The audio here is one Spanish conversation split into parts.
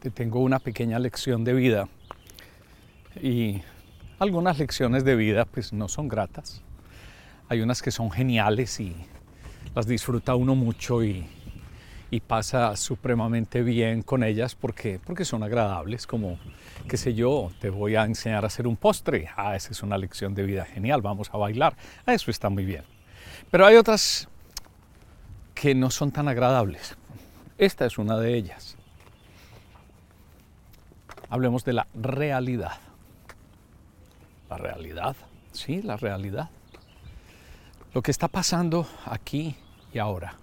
te tengo una pequeña lección de vida. Y algunas lecciones de vida pues no son gratas. Hay unas que son geniales y las disfruta uno mucho y, pasa supremamente bien con ellas porque, porque son agradables, como, qué sé yo, te voy a enseñar a hacer un postre. Ah, esa es una lección de vida genial, vamos a bailar. Ah, eso está muy bien. Pero hay otras que no son tan agradables. Esta es una de ellas. Hablemos de la realidad. La realidad, sí, la realidad. Lo que está pasando aquí y ahora.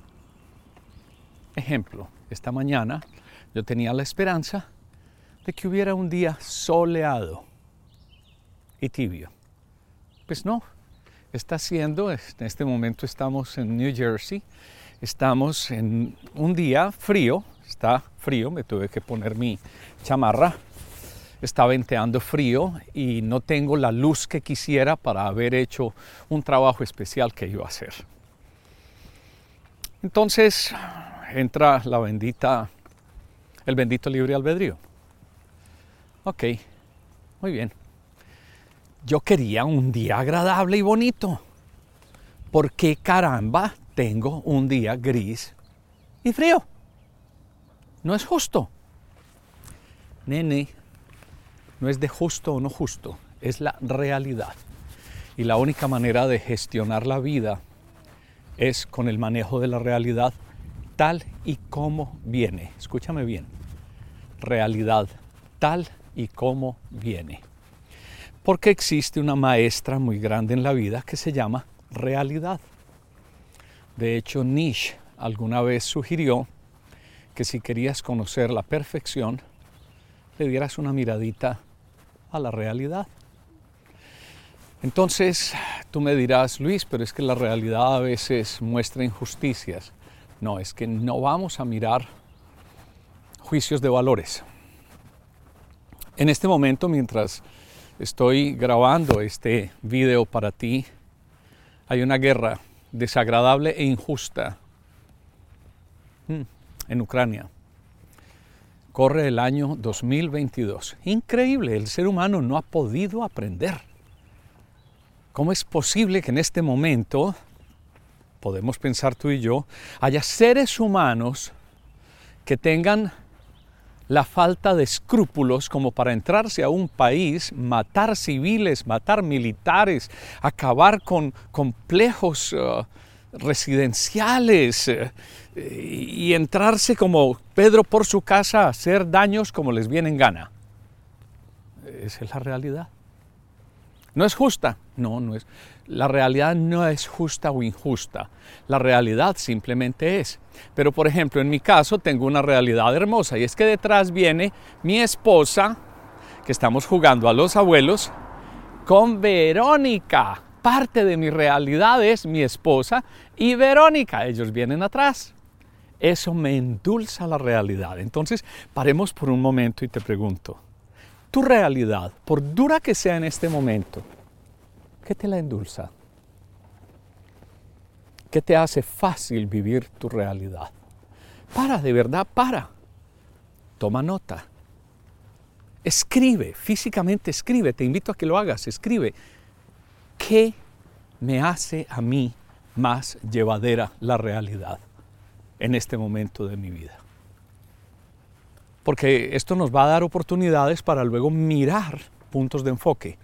Ejemplo, esta mañana yo tenía la esperanza de que hubiera un día soleado y tibio. Pues no, está siendo, en este momento estamos en New Jersey, estamos en un día frío, está frío, me tuve que poner mi chamarra está venteando frío y no tengo la luz que quisiera para haber hecho un trabajo especial que iba a hacer. Entonces entra la bendita, el bendito libre albedrío. Ok, muy bien. Yo quería un día agradable y bonito. ¿Por qué caramba tengo un día gris y frío? No es justo. Nene, no es de justo o no justo, es la realidad. Y la única manera de gestionar la vida es con el manejo de la realidad tal y como viene. Escúchame bien. Realidad tal y como viene. Porque existe una maestra muy grande en la vida que se llama realidad. De hecho, Nietzsche alguna vez sugirió que si querías conocer la perfección, le dieras una miradita a la realidad. Entonces, tú me dirás, Luis, pero es que la realidad a veces muestra injusticias. No, es que no vamos a mirar juicios de valores. En este momento, mientras estoy grabando este video para ti, hay una guerra desagradable e injusta hmm, en Ucrania corre el año 2022. Increíble, el ser humano no ha podido aprender. ¿Cómo es posible que en este momento, podemos pensar tú y yo, haya seres humanos que tengan la falta de escrúpulos como para entrarse a un país, matar civiles, matar militares, acabar con complejos uh, residenciales uh, y entrarse como Pedro por su casa a hacer daños como les viene en gana. Esa es la realidad. ¿No es justa? No, no es. La realidad no es justa o injusta. La realidad simplemente es. Pero por ejemplo, en mi caso tengo una realidad hermosa y es que detrás viene mi esposa, que estamos jugando a los abuelos, con Verónica. Parte de mi realidad es mi esposa y Verónica. Ellos vienen atrás eso me endulza la realidad. Entonces, paremos por un momento y te pregunto, tu realidad, por dura que sea en este momento, ¿qué te la endulza? ¿Qué te hace fácil vivir tu realidad? Para, de verdad, para. Toma nota. Escribe, físicamente escribe, te invito a que lo hagas, escribe. ¿Qué me hace a mí más llevadera la realidad? En este momento de mi vida. Porque esto nos va a dar oportunidades para luego mirar puntos de enfoque,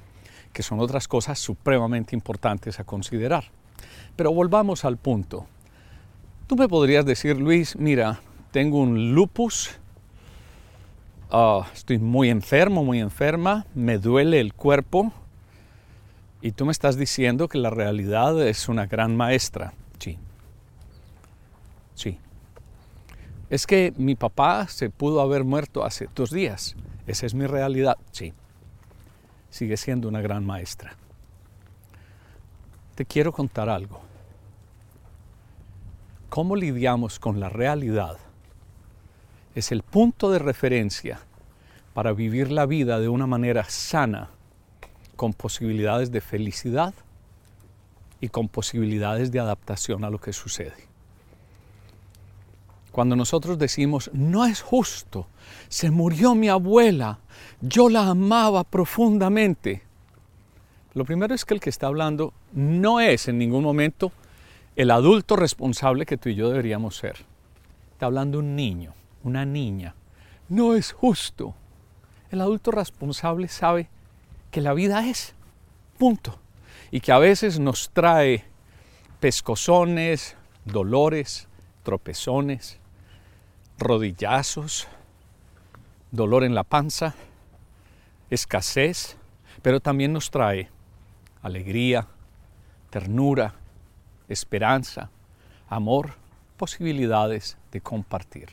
que son otras cosas supremamente importantes a considerar. Pero volvamos al punto. Tú me podrías decir, Luis, mira, tengo un lupus, ah, estoy muy enfermo, muy enferma, me duele el cuerpo, y tú me estás diciendo que la realidad es una gran maestra. Sí, Sí. Es que mi papá se pudo haber muerto hace dos días. Esa es mi realidad. Sí. Sigue siendo una gran maestra. Te quiero contar algo. Cómo lidiamos con la realidad es el punto de referencia para vivir la vida de una manera sana, con posibilidades de felicidad y con posibilidades de adaptación a lo que sucede. Cuando nosotros decimos, no es justo, se murió mi abuela, yo la amaba profundamente. Lo primero es que el que está hablando no es en ningún momento el adulto responsable que tú y yo deberíamos ser. Está hablando un niño, una niña. No es justo. El adulto responsable sabe que la vida es, punto. Y que a veces nos trae pescozones, dolores, tropezones, rodillazos, dolor en la panza, escasez, pero también nos trae alegría, ternura, esperanza, amor, posibilidades de compartir.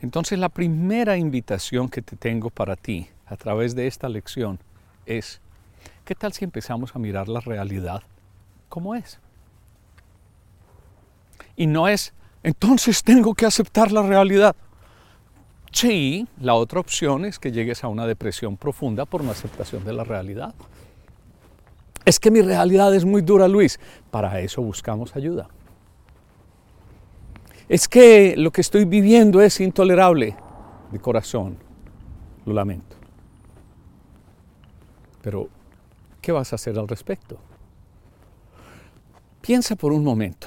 Entonces la primera invitación que te tengo para ti a través de esta lección es, ¿qué tal si empezamos a mirar la realidad como es? Y no es, entonces tengo que aceptar la realidad. Sí, la otra opción es que llegues a una depresión profunda por una aceptación de la realidad. Es que mi realidad es muy dura, Luis. Para eso buscamos ayuda. Es que lo que estoy viviendo es intolerable. De corazón, lo lamento. Pero, ¿qué vas a hacer al respecto? Piensa por un momento.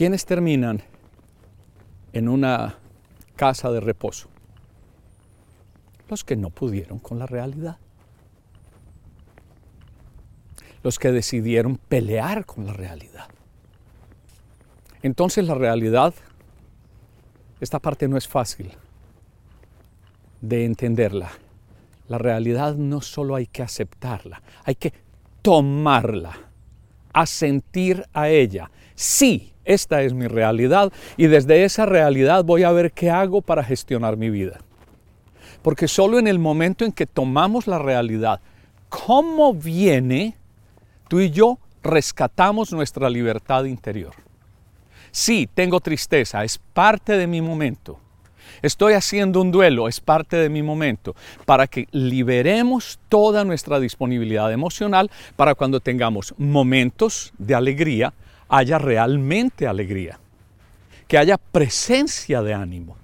¿Quiénes terminan en una casa de reposo? Los que no pudieron con la realidad los que decidieron pelear con la realidad. Entonces la realidad, esta parte no es fácil de entenderla. La realidad no solo hay que aceptarla, hay que tomarla, asentir a ella. Sí, esta es mi realidad y desde esa realidad voy a ver qué hago para gestionar mi vida. Porque solo en el momento en que tomamos la realidad, cómo viene, Tú y yo rescatamos nuestra libertad interior. Sí, tengo tristeza, es parte de mi momento. Estoy haciendo un duelo, es parte de mi momento, para que liberemos toda nuestra disponibilidad emocional para cuando tengamos momentos de alegría, haya realmente alegría, que haya presencia de ánimo,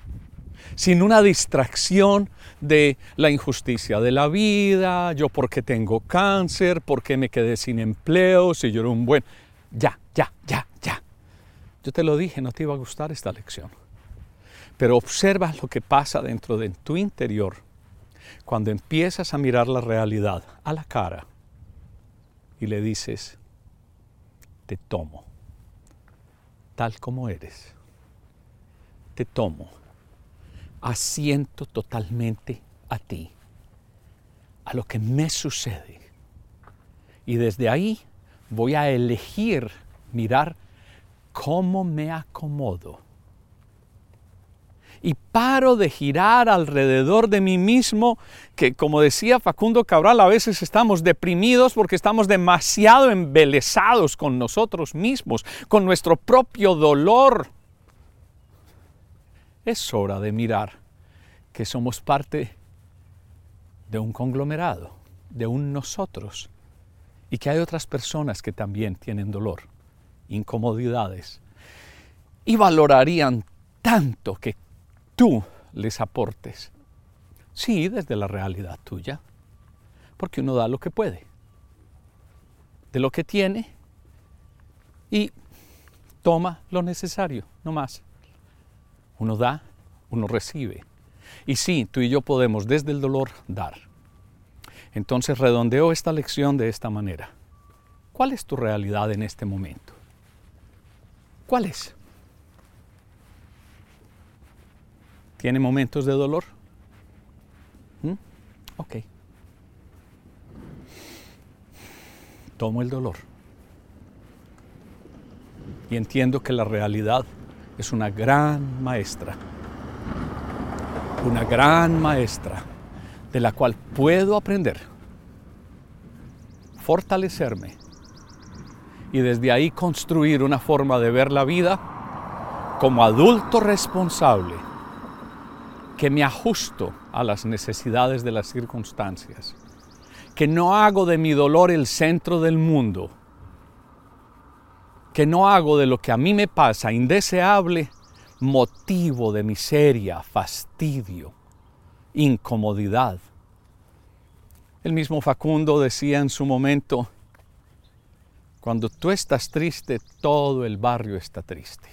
sin una distracción de la injusticia de la vida, yo porque tengo cáncer, porque me quedé sin empleo, si yo era un buen... Ya, ya, ya, ya. Yo te lo dije, no te iba a gustar esta lección. Pero observa lo que pasa dentro de tu interior cuando empiezas a mirar la realidad a la cara y le dices, te tomo, tal como eres. Te tomo asiento totalmente a ti, a lo que me sucede. Y desde ahí voy a elegir mirar cómo me acomodo. Y paro de girar alrededor de mí mismo, que como decía Facundo Cabral, a veces estamos deprimidos porque estamos demasiado embelesados con nosotros mismos, con nuestro propio dolor. Es hora de mirar que somos parte de un conglomerado, de un nosotros, y que hay otras personas que también tienen dolor, incomodidades, y valorarían tanto que tú les aportes. Sí, desde la realidad tuya, porque uno da lo que puede, de lo que tiene, y toma lo necesario, no más. Uno da, uno recibe. Y sí, tú y yo podemos desde el dolor dar. Entonces redondeo esta lección de esta manera. ¿Cuál es tu realidad en este momento? ¿Cuál es? ¿Tiene momentos de dolor? ¿Mm? Ok. Tomo el dolor. Y entiendo que la realidad es una gran maestra, una gran maestra de la cual puedo aprender, fortalecerme y desde ahí construir una forma de ver la vida como adulto responsable que me ajusto a las necesidades de las circunstancias, que no hago de mi dolor el centro del mundo, que no hago de lo que a mí me pasa indeseable motivo de miseria, fastidio, incomodidad. El mismo Facundo decía en su momento, cuando tú estás triste, todo el barrio está triste.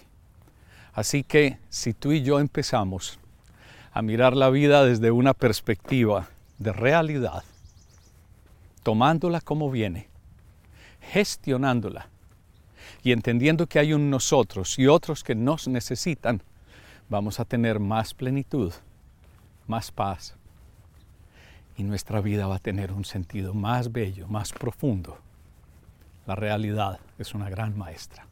Así que si tú y yo empezamos a mirar la vida desde una perspectiva de realidad, tomándola como viene, gestionándola y entendiendo que hay un nosotros y otros que nos necesitan, vamos a tener más plenitud, más paz y nuestra vida va a tener un sentido más bello, más profundo. La realidad es una gran maestra.